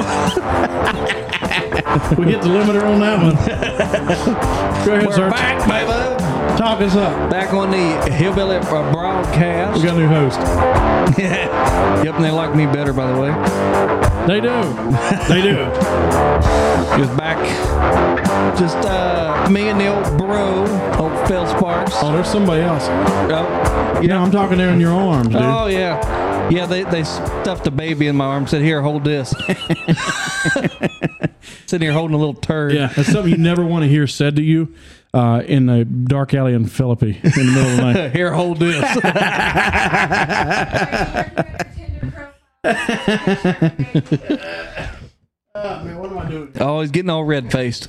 we hit the limiter on that one. Go ahead, We're sir. back, baby. Talk us up. Back on the Hillbilly uh, broadcast. We got a new host. yep, and they like me better, by the way. They do. They do. Just back. Just uh, me and the old bro, old Phil Sparks. Oh, there's somebody else. Oh, Yeah, I'm talking there in your arms, dude. Oh yeah, yeah. They they stuffed a baby in my arm. Said, "Here, hold this." Sitting here holding a little turd. Yeah, that's something you never want to hear said to you uh, in a dark alley in Philippi in the middle of the night. Here, hold this. man, what am I doing? oh, he's getting all red faced.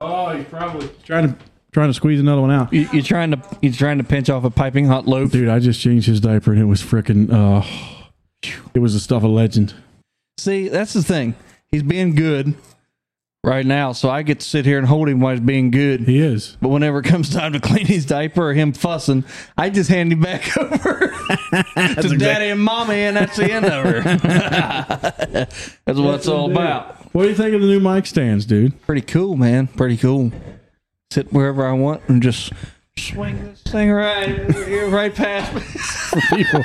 Oh, he's probably trying to trying to squeeze another one out. You, you're trying to you're trying to pinch off a piping hot loaf. Dude, I just changed his diaper and it was freaking. Uh, it was the stuff of legend. See, that's the thing. He's being good right now, so I get to sit here and hold him while he's being good. He is. But whenever it comes time to clean his diaper or him fussing, I just hand him back over to daddy and mommy, and that's the end of her. that's what it's all about. What do you think of the new mic stands, dude? Pretty cool, man. Pretty cool. Sit wherever I want and just swing this thing right here, right past me. people.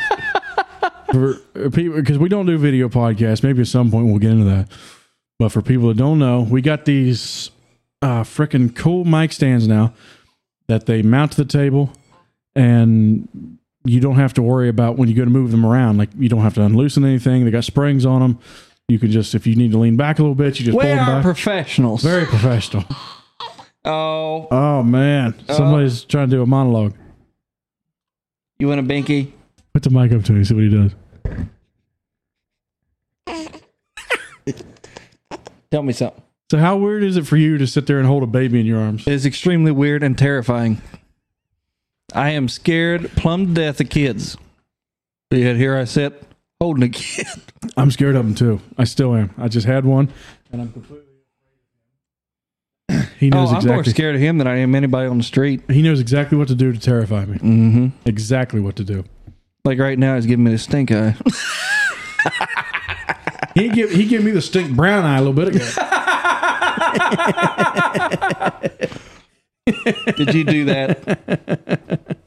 For uh, people because we don't do video podcasts. Maybe at some point we'll get into that. But for people that don't know we got these uh freaking cool mic stands now that they mount to the table and you don't have to worry about when you go to move them around. Like you don't have to unloosen anything. They got springs on them you can just if you need to lean back a little bit you just We pull them are back. professionals. very professional oh, oh man somebody's uh. trying to do a monologue you want a binky? put the mic up to me see what he does Tell me something. so how weird is it for you to sit there and hold a baby in your arms It's extremely weird and terrifying. I am scared plumb to death of kids. But yet here I sit holding a kid. I'm scared of them too. I still am. I just had one, and I'm completely. He Oh, knows I'm more scared of him than I am anybody on the street. He knows exactly what to do to terrify me. Mm-hmm. Exactly what to do. Like right now, he's giving me the stink eye. He give he gave me the stink brown eye a little bit ago. Did you do that?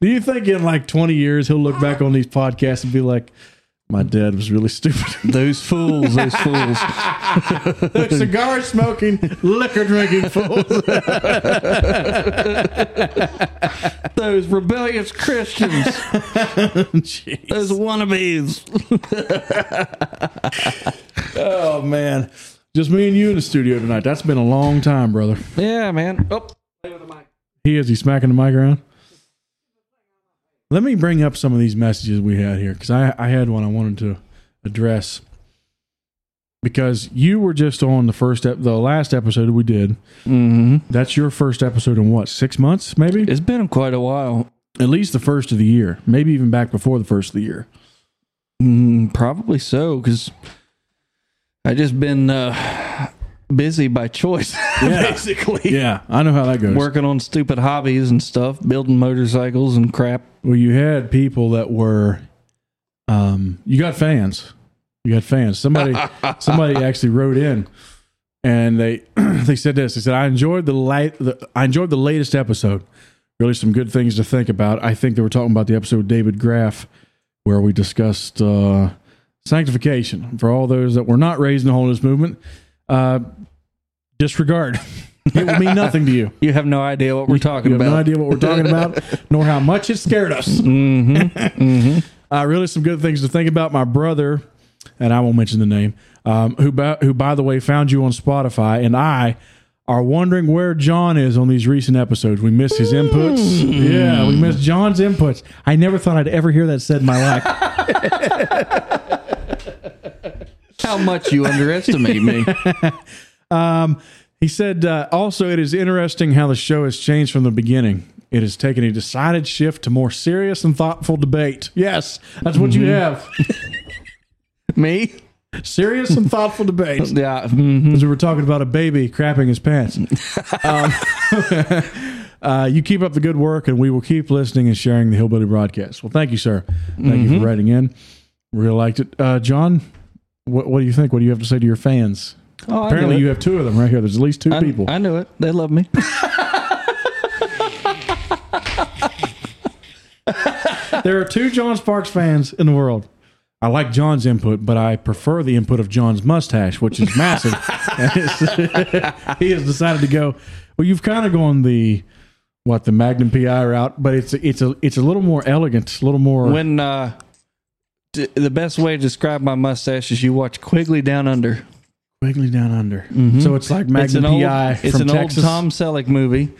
do you think in like 20 years he'll look back on these podcasts and be like, "My dad was really stupid." Those fools, those fools. Those cigar smoking, liquor drinking fools. Those rebellious Christians. Jeez. Those wannabes. Oh man, just me and you in the studio tonight. That's been a long time, brother. Yeah, man. Oh, He is. He smacking the mic around. Let me bring up some of these messages we had here because I, I had one I wanted to address because you were just on the first ep- the last episode we did. mm-hmm. That's your first episode in what six months maybe It's been quite a while. at least the first of the year maybe even back before the first of the year. Mm, probably so, because I just been uh, busy by choice, Yeah. basically. Yeah, I know how that goes. Working on stupid hobbies and stuff, building motorcycles and crap. Well, you had people that were, um, you got fans. You got fans. Somebody, somebody actually wrote in, and they they said this. They said, "I enjoyed the light. The, I enjoyed the latest episode. Really, some good things to think about. I think they were talking about the episode with David Graff, where we discussed uh, sanctification for all those that were not raised in the holiness movement. Uh, disregard. it will mean nothing to you. You have no idea what we're talking You have about. no idea what we're talking about, nor how much it scared us. Mm-hmm. Uh, really, some good things to think about. My brother, and I won't mention the name, um, who, by, who by the way found you on Spotify, and I are wondering where John is on these recent episodes. We miss his inputs. Yeah, we miss John's inputs. I never thought I'd ever hear that said in my life. How much you underestimate me. Um, he said, uh, also, it is interesting how the show has changed from the beginning. It has taken a decided shift to more serious and thoughtful debate. Yes, that's what you have. me? serious and thoughtful debate. Yeah. Because we were talking about a baby crapping his pants. um, uh, you keep up the good work, and we will keep listening and sharing the Hillbilly broadcast. Well, thank you, sir. Thank you for writing in. Really liked it. Uh, John, what, what do you think? What do you have to say to your fans? Oh, I Apparently, knew you it. have two of them right here. There's at least two I, people. I knew it. They love me. there are two John Sparks fans in the world. I like John's input, but I prefer the input of John's mustache, which is massive. he has decided to go. Well, you've kind of gone the what the Magnum PI route, but it's it's a it's a little more elegant, a little more. When uh, d- the best way to describe my mustache is you watch Quigley Down Under. Wiggly down under. So it's like Mm-hmm. it's Magnum an old, PI. It's an Texas. old Tom Selleck movie,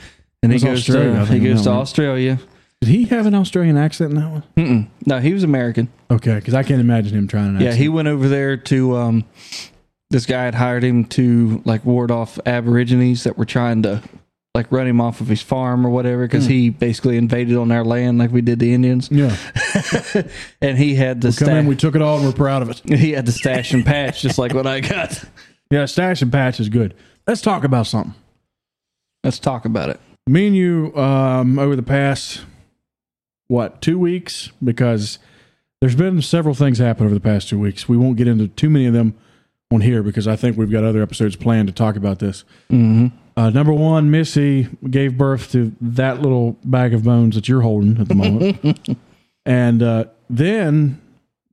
and he goes Australia, to he goes to. Australia. Did he have an Australian accent in that one? Mm-mm. No, he was American. Okay, because I can't imagine him trying an Yeah, accent. he went over there to. Um, this guy had hired him to like ward off Aborigines that were trying to like run him off of his farm or whatever because he basically invaded on our land like we did the Indians, yeah. and he had the Come in, sta- we took it all, and we're proud of it. he had the stash and patch just like what I got. Yeah, stash and patch is good. Let's talk about something. Let's talk about it. me and you um, over the past what two weeks because there's been several things happen over the past two weeks we won't get into too many of them on here because i think we've got other episodes planned to talk about this Mm-hmm. Uh, number one missy gave birth to that little bag of bones that you're holding at the moment and uh, then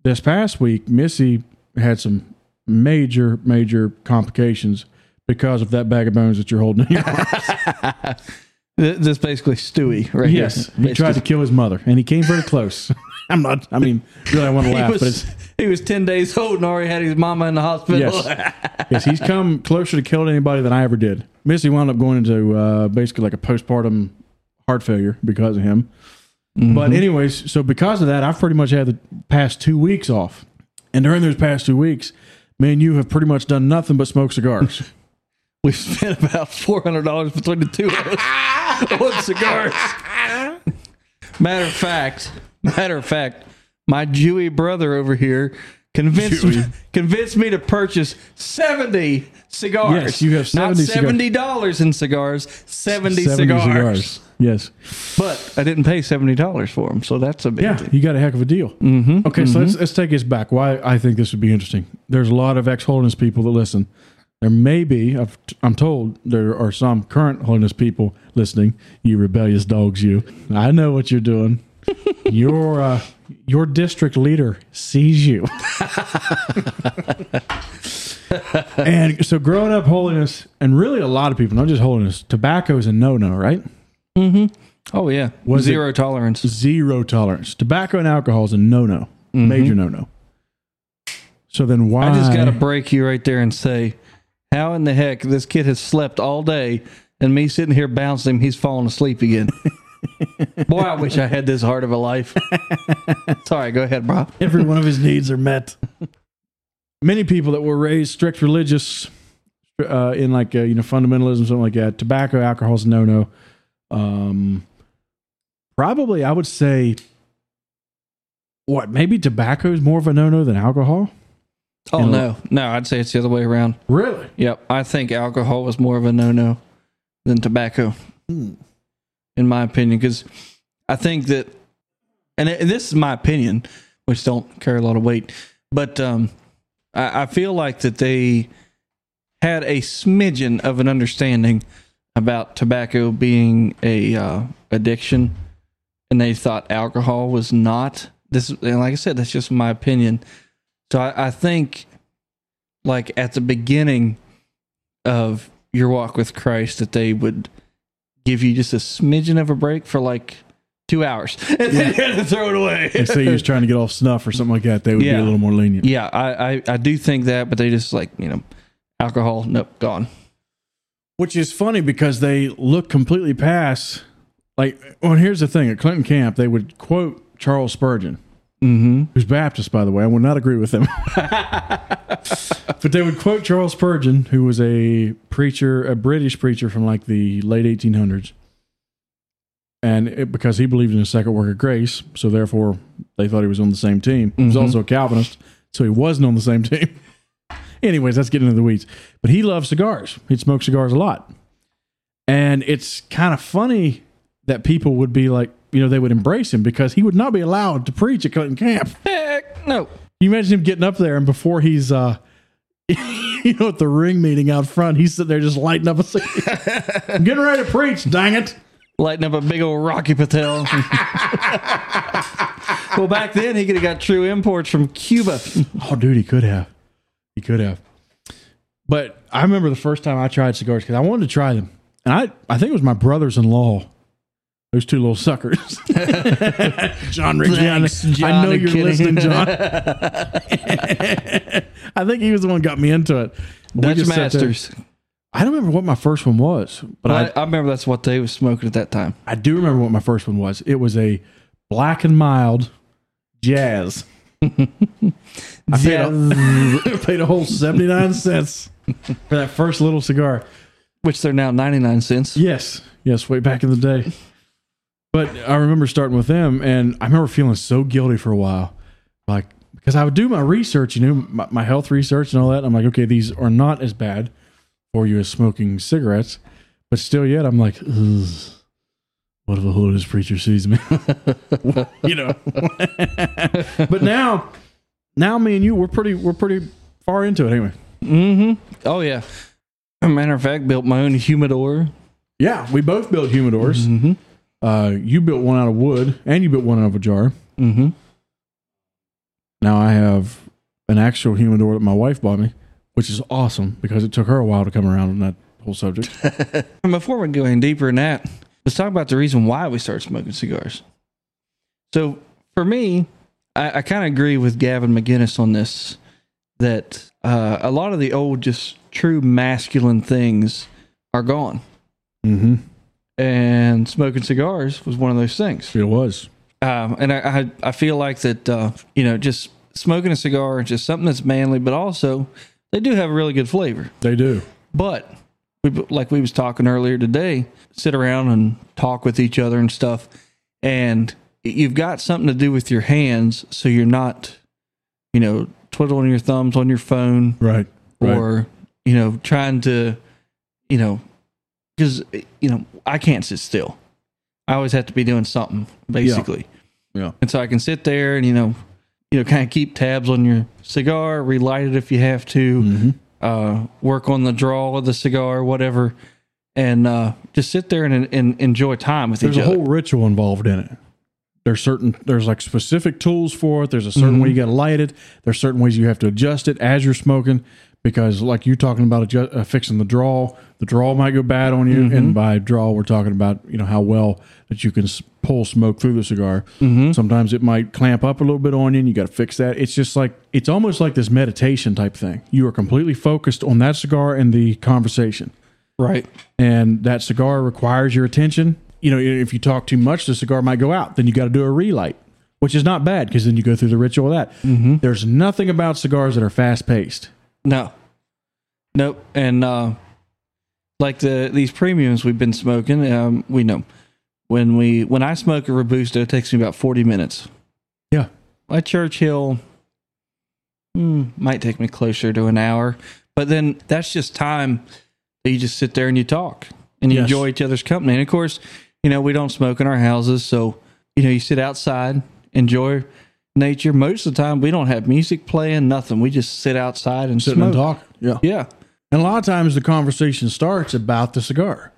this past week missy had some major major complications because of that bag of bones that you're holding in your arms. This basically Stewie, right? Yes, here. he tried to kill his mother, and he came very close. I'm not. I mean, really, I want to laugh, was, but it's he was ten days old and already had his mama in the hospital. yes, yes. He's come closer to killing anybody than I ever did. Missy wound up going into uh, basically like a postpartum heart failure because of him. But anyways, so because of that, I've pretty much had the past two weeks off, and during those past two weeks, me and you have pretty much done nothing but smoke cigars. we spent about four hundred dollars between the two of us on cigars. matter of fact, matter of fact, my Jewy brother over here convinced me, convinced me to purchase seventy cigars. Yes, you have 70 not seventy dollars in cigars, 70, 70 cigars. Yes. But I didn't pay seventy dollars for them, so that's a big Yeah, deal. you got a heck of a deal. Mm-hmm, okay, so let's let's take this back. Why I think this would be interesting. There's a lot of ex holiness people that listen. There may be, I've- I'm told, there are some current holiness people listening. You rebellious dogs, you! I know what you're doing. your uh, your district leader sees you. and so, growing up holiness, and really a lot of people, not just holiness, tobacco is a no no, right? Mm-hmm. Oh yeah, Was zero tolerance. zero tolerance. Tobacco and alcohol is a no no, major no no. So then why? I just got to break you right there and say, how in the heck this kid has slept all day and me sitting here bouncing him, he's falling asleep again. Boy, I wish I had this hard of a life. Sorry, go ahead, bro. every one of his needs are met. Many people that were raised strict religious, uh, in like uh, you know fundamentalism, something like that. Tobacco, alcohol is no no. Um, probably, I would say, what maybe tobacco is more of a no no than alcohol. Oh You know- no, no, I'd say it's the other way around. Really? Yep, I think alcohol was more of a no-no than tobacco, in my opinion. Because I think that, and, this is my opinion, which don't carry a lot of weight, but um, I, I feel like that they had a smidgen of an understanding about tobacco being a uh, addiction, and they thought alcohol was not. This, and like I said, that's just my opinion. So I, I think, like at the beginning of your walk with Christ, that they would give you just a smidgen of a break for like two hours, and then you had to throw it away. And say he was trying to get off snuff or something like that, they would be a little more lenient. yeah, I, I I do think that, but they just like you know, alcohol, nope, gone. Which is funny because they look completely past. Like, well, here's the thing: at Clinton Camp, they would quote Charles Spurgeon, Mm-hmm. who's Baptist, by the way. I would not agree with him, but they would quote Charles Spurgeon, who was a preacher, a British preacher from like the late 1800s, and it, because he believed in the second work of grace, so therefore they thought he was on the same team. He was Mhm. also a Calvinist, so he wasn't on the same team. Anyways, that's getting into the weeds. But he loved cigars. He'd smoke cigars a lot. And it's kind of funny that people would be like, you know, they would embrace him because he would not be allowed to preach at Clinton Camp. Heck no. You imagine him getting up there and before he's, uh, you know, at the ring meeting out front, he's sitting there just lighting up a cigarette. I'm getting ready to preach, dang it. lighting up a big old Rocky Patel. well, back then he could have got true imports from Cuba. Oh, dude, he could have. He could have. But I remember the first time I tried cigars because I wanted to try them. And I, I think it was my brothers in law, those two little suckers. John Rigsby. I know- I John know you're Kenny. listening, John. I think he was the one who got me into it. Dutch just sat there- Masters. I don't remember what my first one was, but I, I, I remember that's what they was smoking at that time. I do remember what my first one was. It was a black and mild jazz. I paid a, paid a whole 79 cents for that first little cigar. Which they're now 99 cents. Yes, yes, way back in the day. But I remember starting with them, and I remember feeling so guilty for a while, like because I would do my research, you know, my, my health research and all that. I'm like, okay, these are not as bad for you as smoking cigarettes, but still, yet I'm like, Ugh, what if a holiness preacher sees me? you know. but now, now me and you, we're pretty, we're pretty far into it anyway. Mm-hmm. Oh, yeah. Matter of fact, built my own humidor. Yeah, we both built humidors. Mm-hmm. Uh, you built one out of wood, and you built one out of a jar. Mm-hmm. Now I have an actual humidor that my wife bought me, which is awesome because it took her a while to come around on that whole subject. And before we go any deeper in that, let's talk about the reason why we started smoking cigars. So for me, I, I kind of agree with Gavin McInnes on this that uh, a lot of the old, just true masculine things are gone. mm-hmm. And smoking cigars was one of those things. It was. Um, and I, I, I feel like that, uh, you know, just smoking a cigar is just something that's manly, but also they do have a really good flavor. They do. But we, like we was talking earlier today, sit around and talk with each other and stuff, and you've got something to do with your hands, so you're not, you know, twiddling your thumbs on your phone Right. Right. or you know trying to, you know, because you know I can't sit still. I always have to be doing something basically. Yeah. And so I can sit there and you know, you know, kind of keep tabs on your cigar, relight it if you have to mm-hmm. uh, work on the draw of the cigar, whatever, and uh, just sit there and, and enjoy time with There's each a whole ritual involved in it. There's certain there's like specific tools for it. There's a certain way you got to light it. There's certain ways you have to adjust it as you're smoking because like you talking about adjust, uh, fixing the draw, the draw might go bad on you, and mm-hmm. by draw we're talking about you know how well that you can s- pull smoke through the cigar. Mm-hmm. Sometimes it might clamp up a little bit on you, and you got to fix that. It's just like it's almost like this meditation type thing. You are completely focused on that cigar and the conversation right. and that cigar requires your attention. You know, if you talk too much, the cigar might go out. Then you got to do a relight, which is not bad because then you go through the ritual of that. Mm-hmm. There's nothing about cigars that are fast paced. No. Nope. And uh, like the these premiums we've been smoking, um, we know when we when I smoke a robusto, it takes me about forty minutes. Yeah. A Churchill hmm, might take me closer to an hour, but then that's just time that you just sit there and you talk and you Yes. enjoy each other's company. And of course, you know we don't smoke in our houses, so you know you sit outside, enjoy nature. Most of the time, we don't have music playing, nothing. We just sit outside and Sitting smoke. and talk. Yeah. Yeah. And a lot of times the conversation starts about the cigar.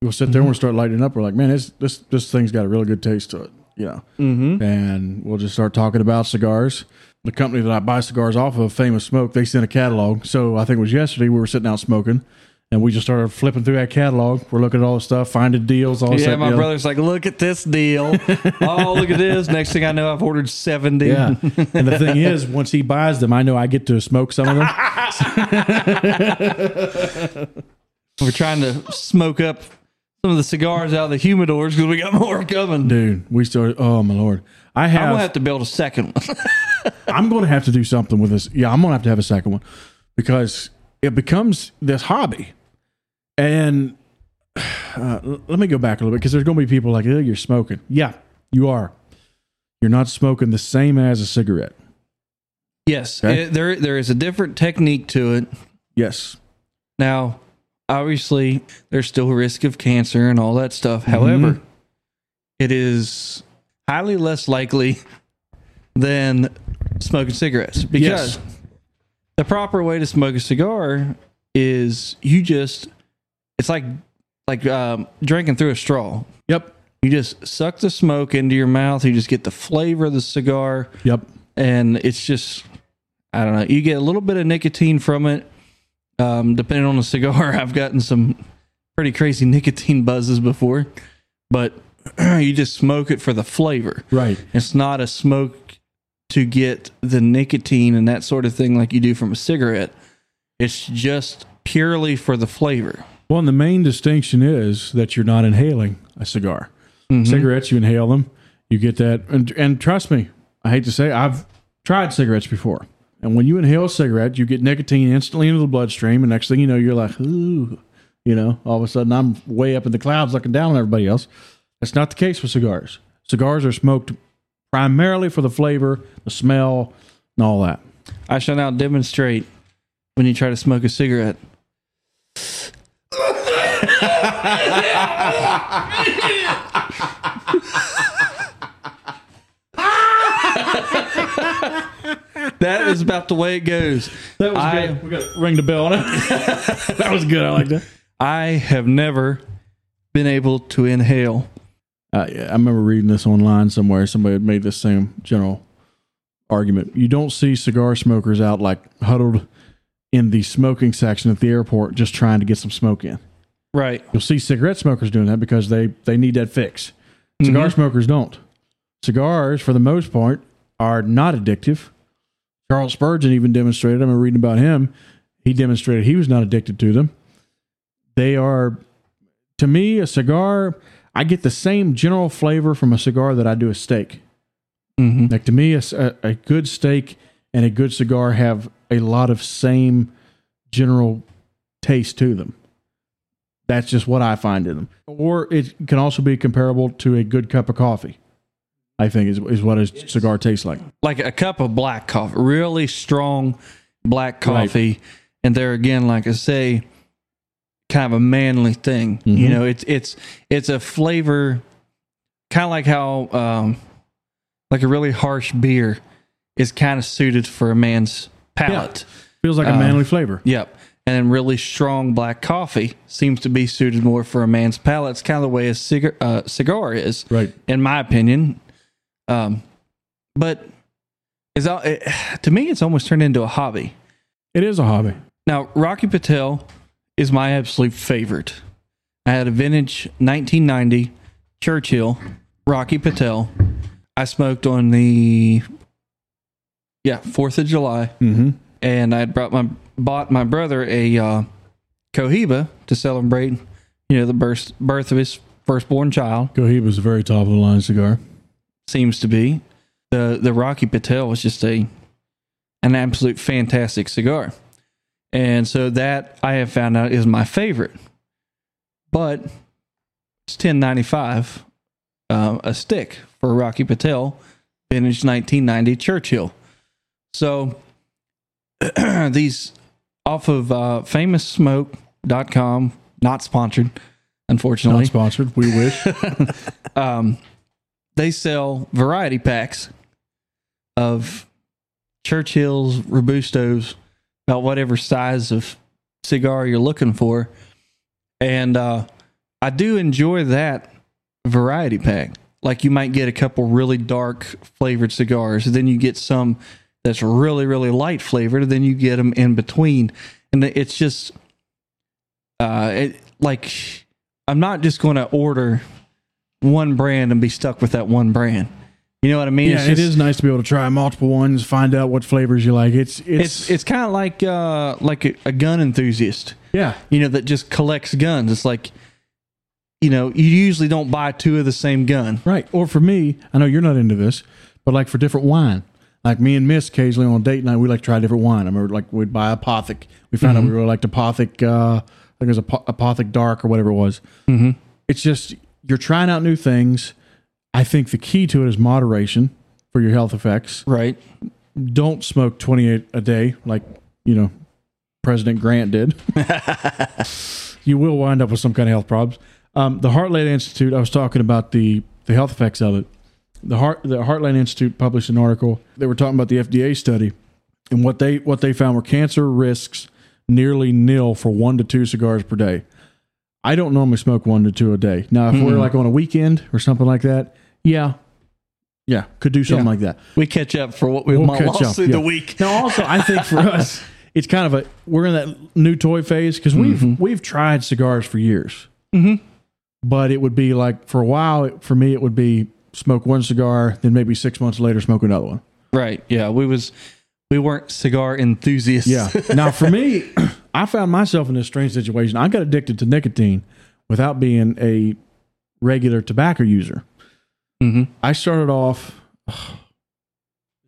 We'll sit there and we'll start lighting up. We're like, man, this this this thing's got a really good taste to it. you know, Mm-hmm. and we'll just start talking about cigars. The company that I buy cigars off of, Famous Smoke, they sent a catalog. So I think it was yesterday we were sitting out smoking, and we just started flipping through that catalog. We're looking at all the stuff, finding deals, all Yeah, stuff. my brother's like, look at this deal. oh, look at this. Next thing I know, I've ordered 70. Yeah, and the thing is, once he buys them, I know I get to smoke some of them. We're trying to smoke up some of the cigars out of the humidors because we got more coming. Dude, we started. Oh my lord, I have. I'm to have to build a second one. I'm going to have to do something with this. Yeah, I'm going to have to have a second one because it becomes this hobby. And uh, let me go back a little bit because there's going to be people like, oh, you're smoking. Yeah, you are. You're not smoking the same as a cigarette. yes, Okay. it- there there is a different technique to it. Yes. Now, obviously, there's still a risk of cancer and all that stuff. However, it is highly less likely than smoking cigarettes because Yes. The proper way to smoke a cigar is you just it's like like um, drinking through a straw. Yep. You just suck the smoke into your mouth. You just get the flavor of the cigar, Yep. and it's just I don't know. You get a little bit of nicotine from it. Um, depending on the cigar, I've gotten some pretty crazy nicotine buzzes before, but you just smoke it for the flavor. Right. It's not a smoke to get the nicotine and that sort of thing like you do from a cigarette. It's just purely for the flavor. Well, and the main distinction is that you're not inhaling a cigar. Mm-hmm. Cigarettes, you inhale them, you get that, and, and trust me, I hate to say, I've tried cigarettes before, and when you inhale a cigarette, you get nicotine instantly into the bloodstream, and next thing you know, you're like, ooh, you know, all of a sudden I'm way up in the clouds looking down on everybody else. That's not the case with cigars. Cigars are smoked primarily for the flavor, the smell, and all that. I shall now demonstrate when you try to smoke a cigarette. that is about the way it goes. That was I- good. We got to ring the bell on it. that was good. I like that. I have never been able to inhale. Uh, I remember reading this online somewhere. Somebody had made this same general argument. You don't see cigar smokers out like huddled in the smoking section at the airport just trying to get some smoke in. Right. You'll see cigarette smokers doing that because they, they need that fix. Cigar smokers don't. Cigars, for the most part, are not addictive. Charles Spurgeon even demonstrated, I'm reading about him, he demonstrated he was not addicted to them. They are, to me, a cigar, I get the same general flavor from a cigar that I do a steak. Mm-hmm. Like to me, a good steak and a good cigar have a lot of same general taste to them. That's just what I find in them. Or it can also be comparable to a good cup of coffee. I think is is what a cigar tastes like. like a cup of black coffee, really strong black coffee. And there again, like I say, kind of a manly thing. You Mhm. know, it's it's it's a flavor, kind of like how um, like a really harsh beer is kind of suited for a man's palate. Feels like a Uh, manly flavor. Yep. And then really strong black coffee seems to be suited more for a man's palate. It's kind of the way a cigar, uh, cigar is, Right. in my opinion. Um, but is all it, to me, it's almost turned into a hobby. It is a hobby. Now, Rocky Patel is my absolute favorite. I had a vintage 1990 Churchill Rocky Patel. I smoked on the yeah Fourth of July Mm-hmm. and I had brought my bought my brother a uh, Cohiba to celebrate, you know, the birth birth of his firstborn child. Cohiba was a very top of the line cigar. Seems to be the the Rocky Patel was just a an absolute fantastic cigar, and so that I have found out is my favorite. But it's ten ninety five uh, a stick for Rocky Patel vintage nineteen ninety Churchill. So these off of uh, famoussmoke.com, not sponsored, unfortunately. Not sponsored. We wish. um, they sell variety packs of Churchill's, Robustos, about whatever size of cigar you're looking for. And uh, I do enjoy that variety pack. like you might get a couple really dark flavored cigars, then you get some that's really really light flavored, then you get them in between, and it's just uh, it, like I'm not just going to order one brand and be stuck with that one brand. You know what I mean? Yeah, It's just- is nice to be able to try multiple ones, find out what flavors you like. It's it's, It's it's kind of like uh like a, a gun enthusiast. yeah, you know, that just collects guns. It's like, you know, you usually don't buy two of the same gun. right. Or for me, I know you're not into this, but like for different wine, like me and Miss occasionally on date night, we like to try different wine. I remember like we'd buy Apothic. We found out we really liked Apothic. Uh, I think it was Apo- Apothic Dark or whatever it was. Mm-hmm. It's just you're trying out new things. I think the key to it is moderation for your health effects. Right. Don't smoke 28 a day like, you know, President Grant did. you will wind up with some kind of health problems. Um, the Heartland Institute, I was talking about the, the health effects of it. The Heart the Heartland Institute published an article. They were talking about the FDA study and what they what they found were cancer risks nearly nil for one to two cigars per day. I don't normally smoke one to two a day. Now, if we're like on a weekend or something like that, yeah, yeah, could do something Yeah. like that. We catch up for what we We'll might lost up, through yeah. the week. Now, also, I think for us, it's kind of a we're in that new toy phase because we've we've tried cigars for years, Mm-hmm. but it would be like for a while it, for me it would be smoke one cigar, then maybe six months later smoke another one. Right. Yeah. We was we weren't cigar enthusiasts. Yeah. now, for me, I found myself in this strange situation. I got addicted to nicotine without being a regular tobacco user. Mhm. I started off. it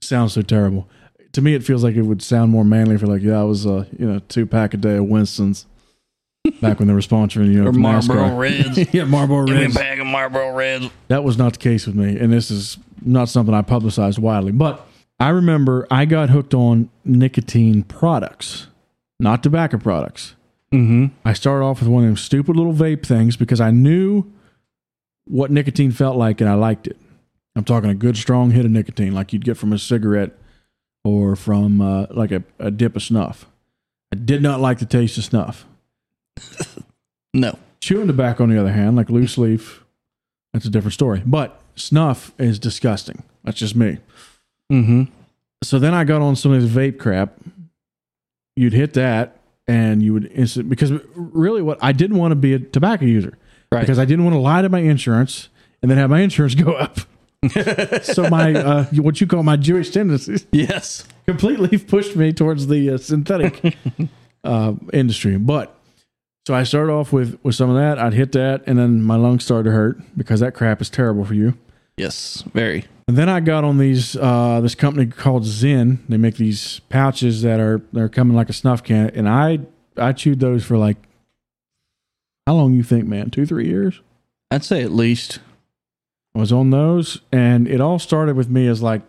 sounds so terrible. To me, it feels like it would sound more manly if you're like, yeah, I was, uh, you know, two pack a day of Winston's back when they were sponsoring, you know, Or Marlboro Reds. yeah, Marlboro Give me a Reds. bag of Marlboro Reds. That was not the case with me, and this is not something I publicized widely. But I remember I got hooked on nicotine products, not tobacco products. Mm-hmm. I started off with one of them stupid little vape things because I knew what nicotine felt like and I liked it. I'm talking a good strong hit of nicotine, like you'd get from a cigarette or from uh, like a, a dip of snuff. I did not like the taste of snuff. No. Chewing tobacco, on the other hand, like loose leaf, that's a different story. But snuff is disgusting. That's just me. Mm-hmm. So then I got on some of this vape crap. You'd hit that, and you would instant because really, what I didn't want to be a tobacco user Right. because I didn't want to lie to my insurance and then have my insurance go up. so my uh, what you call my Jewish tendencies yes. completely pushed me towards the uh, synthetic uh, industry. But so I started off with with some of that. I'd hit that, and then my lungs started to hurt because that crap is terrible for you. Yes. Very. And then I got on these uh, this company called Zyn. They make these pouches that are they're coming like a snuff can, and I I chewed those for like how long you think, man? Two three years. I'd say at least. I was on those, and it all started with me as like,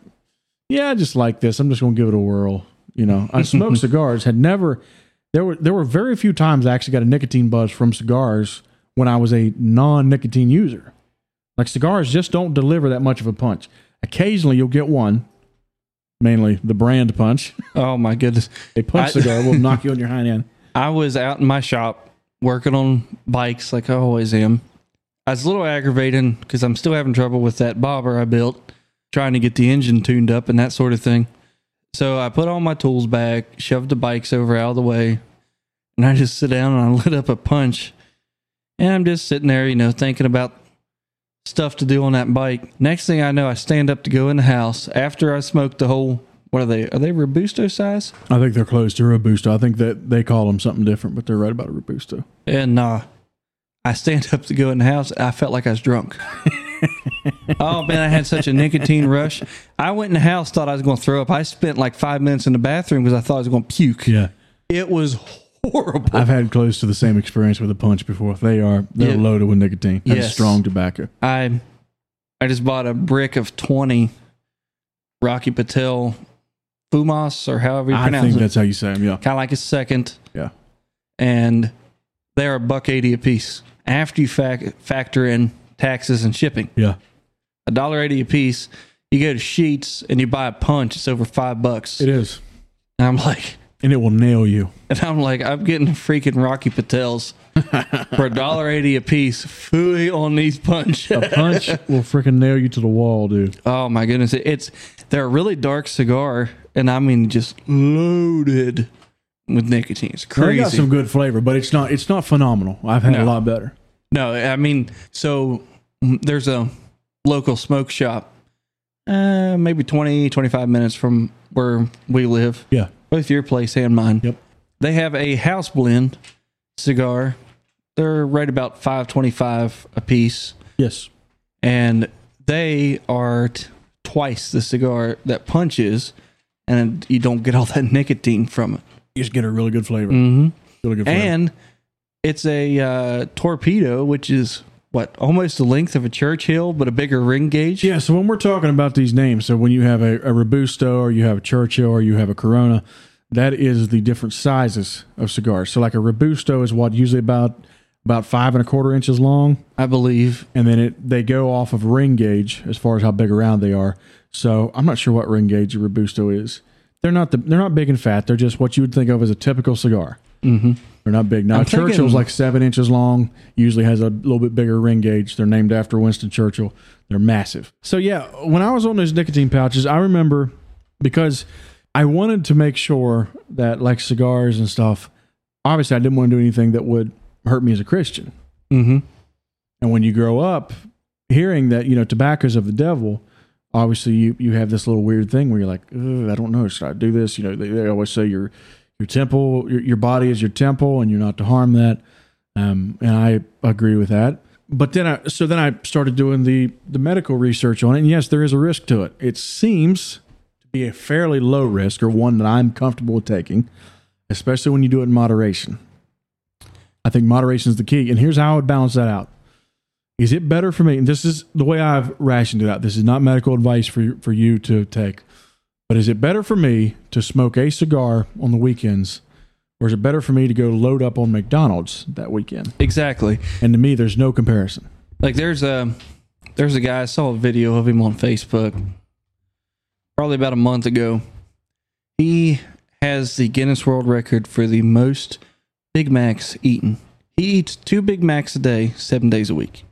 yeah, I just like this. I'm just gonna give it a whirl. You know, I smoked cigars. Had never there were there were very few times I actually got a nicotine buzz from cigars when I was a non nicotine user. Like cigars just don't deliver that much of a punch. Occasionally you'll get one, mainly the brand punch. Oh my goodness. A punch I- cigar will knock you on your hind end. I was out in my shop working on bikes like I always am. I was a little aggravating because I'm still having trouble with that bobber I built, trying to get the engine tuned up and that sort of thing. So I put all my tools back, shoved the bikes over out of the way, and I just sit down and I lit up a punch. And I'm just sitting there, you know, thinking about stuff to do on that bike. Next thing I know, I stand up to go in the house after I smoked the whole. What are they? Are they Robusto size? I think they're close to Robusto. I think that they call them something different, but they're right about a Robusto. And uh, I stand up to go in the house. I felt like I was drunk. oh man, I had such a nicotine rush. I went in the house, thought I was going to throw up. I spent like five minutes in the bathroom because I thought I was going to puke. Yeah. It was horrible. I've had close to the same experience with a punch before. They are they're Yeah. loaded with nicotine. That's Yes. strong tobacco. I I just bought a brick of twenty Rocky Patel Fumas or however you pronounce it. I think it. that's how you say them. Yeah. Kind of like a second. Yeah. And they're a buck eighty a piece after you fac- factor in taxes and shipping. Yeah. a dollar eighty a piece. You go to Sheetz and you buy a punch, it's over five bucks. It is. And I'm like, and it will nail you. And I'm like, I'm getting freaking Rocky Patels for a dollar eighty a piece. Fooey on these punch. A punch will freaking nail you to the wall, dude. oh my goodness. It's they're a really dark cigar, and I mean just loaded with nicotine. It's They crazy. got some good flavor, but it's not it's not phenomenal. I've had No. a lot better. No, I mean, so mm, there's a local smoke shop, uh, maybe 20, 25 minutes from where we live, Yeah. both your place and mine. Yep. They have a house blend cigar. They're right about 525 a piece, Yes. and they are t- twice the cigar that punches, and you don't get all that nicotine from it. You just get a really good flavor. Mm-hmm. Really good flavor. And it's a uh, torpedo, which is what almost the length of a Churchill, but a bigger ring gauge. Yeah, so when we're talking about these names, so when you have a, a Robusto or you have a Churchill or you have a Corona, that is the different sizes of cigars. So like a Robusto is what usually about about five and a quarter inches long, I believe. and then it they go off of ring gauge as far as how big around they are. So I'm not sure what ring gauge a Robusto is. They're not the they're not big and fat. They're just what you would think of as a typical cigar. Mm-hmm. They're not big. Now I'm Churchill's thinking- like seven inches long. Usually has a little bit bigger ring gauge. They're named after Winston Churchill. They're massive. So yeah, when I was on those nicotine pouches, I remember because I wanted to make sure that like cigars and stuff. Obviously, I didn't want to do anything that would hurt me as a Christian. Mm-hmm. And when you grow up hearing that, you know, tobacco's of the devil, obviously you, you have this little weird thing where you're like, I don't know, should I do this? You know, they, they always say your your temple, your, your body is your temple, and you're not to harm that. Um, and I agree with that. But then I so then I started doing the the medical research on it, and yes, there is a risk to it. It seems to be a fairly low risk, or one that I'm comfortable with taking, especially when you do it in moderation. I think moderation is the key. And here's how I would balance that out. Is it better for me? And this is the way I've rationed it out. This is not medical advice for for you to take. But is it better for me to smoke a cigar on the weekends, or is it better for me to go load up on McDonald's that weekend? Exactly. And to me, there's no comparison. Like there's a there's a guy I saw a video of him on Facebook probably about a month ago. He has the Guinness World Record for the most Big Macs eaten. He eats two Big Macs a day, seven days a week.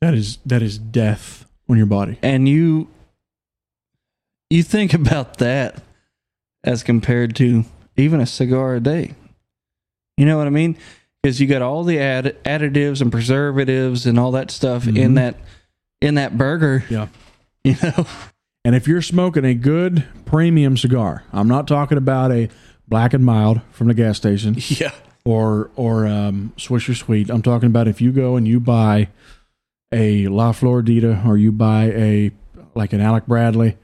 That is that is death on your body. and you you think about that as compared to even a cigar a day you know what i mean because you got all the add- additives and preservatives and all that stuff in Mhm. that in that burger Yeah. you know And if you're smoking a good premium cigar, I'm not talking about a black and mild from the gas station yeah or or um, Swisher Sweet. I'm talking about if you go and you buy a La Floridita or you buy a like an Alec Bradley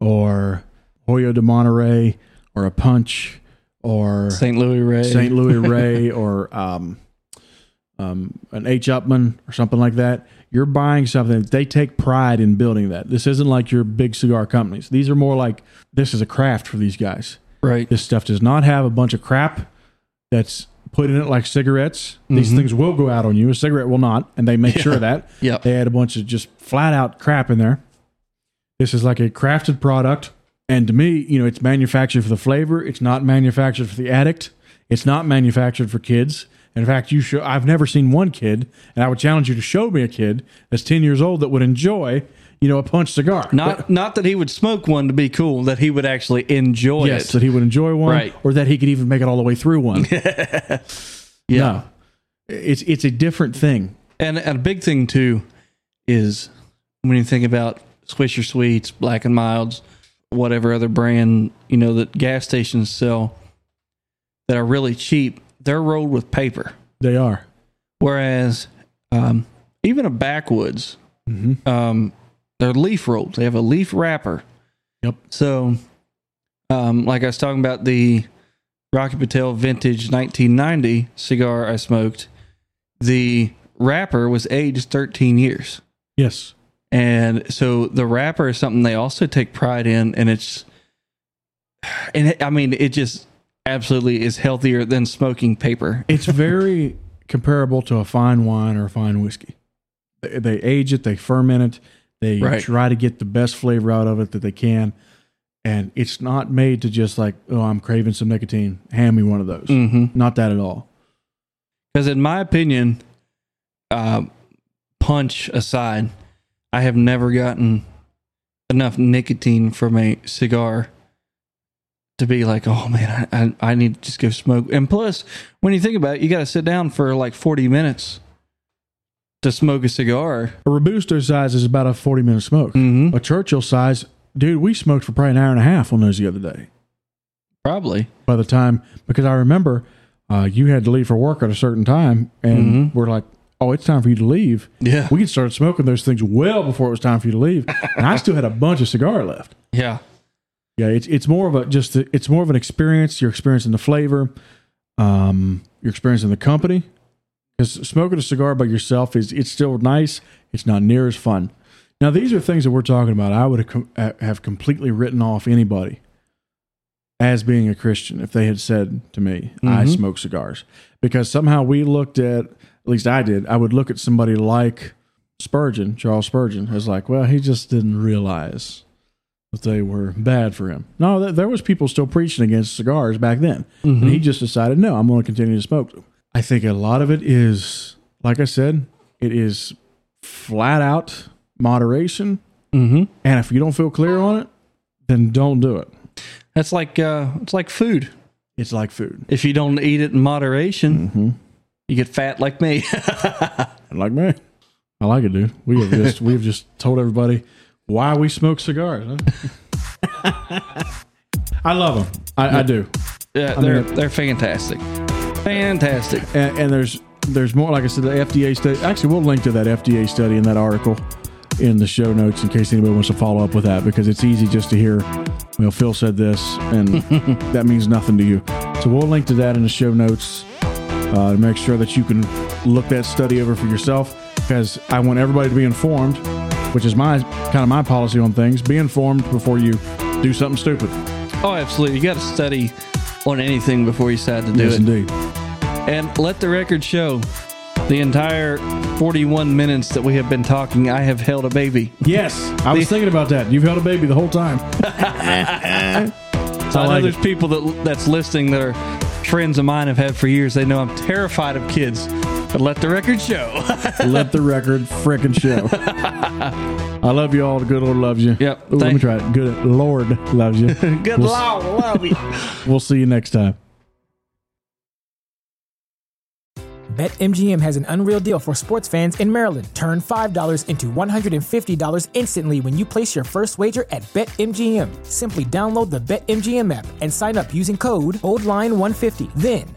or Hoyo de Monterrey or a Punch or st luis rey St. Louis Ray or um, um, an H. Upmann or something like that. You're buying something. That they take pride in building that. This isn't like your big cigar companies. These are more like this is a craft for these guys. right This stuff does not have a bunch of crap that's put in it like cigarettes. These Mhm. things will go out on you. A cigarette will not, and they make sure of that. Yep. They add a bunch of just flat out crap in there. This is like a crafted product. And to me, you know, it's manufactured for the flavor. It's not manufactured for the addict. It's not manufactured for kids. In fact, you show I've never seen one kid, and I would challenge you to show me a kid that's 10 years old that would enjoy, you know, a punch cigar. not not that he would smoke one to be cool that he would actually enjoy it. yes, it that he would enjoy one, Right. or that he could even make it all the way through one. yeah No. It's it's a different thing. And, and a big thing too is when you think about Swisher Sweets, Black and Milds, whatever other brand you know that gas stations sell that are really cheap, they're rolled with paper. They are. Whereas um, even a backwoods, Mm-hmm. um, they're leaf rolled. They have a leaf wrapper. Yep. So, um, like I was talking about the Rocky Patel Vintage 1990 cigar I smoked, the wrapper was aged 13 years. Yes. And so the wrapper is something they also take pride in, and it's, and it, I mean, it just absolutely is healthier than smoking paper. It's very comparable to a fine wine or a fine whiskey. They, they age it, they ferment it, they Right. try to get the best flavor out of it that they can. and it's not made to just like, oh, I'm craving some nicotine. Hand me one of those. Mm-hmm. Not that at all. Because in my opinion, uh, punch aside, I have never gotten enough nicotine from a cigar to be like, oh man, I, I, I need to just go smoke. And plus, when you think about it, you got to sit down for like 40 minutes to smoke a cigar. A Robusto size is about a 40 minute smoke. Mm-hmm. A Churchill size, dude, we smoked for probably an hour and a half on those the other day. Probably. By the time, because I remember uh, you had to leave for work at a certain time, and Mhm. we're like, oh, it's time for you to leave. Yeah. We had started smoking those things well before it was time for you to leave, and I still had a bunch of cigar left. Yeah. Yeah, it's it's more of a just a, it's more of an experience. You're experiencing the flavor, um, you're experiencing the company. Because smoking a cigar by yourself is it's still nice. It's not near as fun. Now these are things that we're talking about. I would have, com- have completely written off anybody as being a Christian if they had said to me, "I Mhm. smoke cigars," because somehow we looked at at least I did. I would look at somebody like Spurgeon, Charles Spurgeon, as like, well, he just didn't realize that they were bad for him. No, th- there was people still preaching against cigars back then, and he just decided, no, I'm going to continue to smoke them. I think a lot of it is, like I said, it is flat out moderation, Mm-hmm. and if you don't feel clear on it, then don't do it. That's like uh, it's like food. It's like food, If you don't eat it in moderation, mm-hmm. you get fat like me. like me. I like it, dude. We have just we have just told everybody why we smoke cigars. Huh? I love them. I, I do. yeah, I they're mean- they're fantastic. Fantastic. and, and there's there's more like i said the fda study actually we'll link to that fda study in that article in the show notes in case anybody wants to follow up with that because it's easy just to hear well phil said this and that means nothing to you so we'll link to that in the show notes uh, to make sure that you can look that study over for yourself because i want everybody to be informed which is my kind of my policy on things be informed before you do something stupid Oh, absolutely. You got to study on anything before you decide to do yes it. indeed And let the record show the entire 41 minutes that we have been talking, I have held a baby. yes i was thinking about that you've held a baby the whole time So I, like know it. there's people that that's listening that are friends of mine have had for years. They know I'm terrified of kids. But let the record show. Let the record frickin' show. I love you all. The good Lord loves you. Yep. Ooh, let me try it. Good Lord loves you. Good We'll- Lord, love you. We'll see you next time. BetMGM has an unreal deal for sports fans in Maryland. Turn $5 into $150 instantly when you place your first wager at BetMGM. Simply download the BetMGM app and sign up using code OldLine150. Then,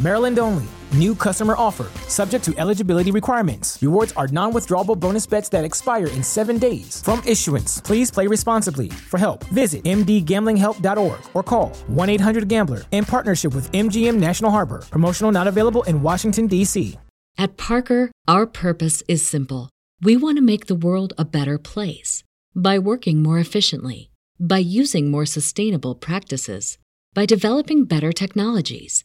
Maryland only. New customer offer. Subject to eligibility requirements. Rewards are non withdrawable bonus bets that expire in seven days. From issuance, please play responsibly. For help, visit mdgamblinghelp.org or call 1 800 Gambler in partnership with MGM National Harbor. Promotional not available in Washington, D.C. At Parker, our purpose is simple. We want to make the world a better place by working more efficiently, by using more sustainable practices, by developing better technologies.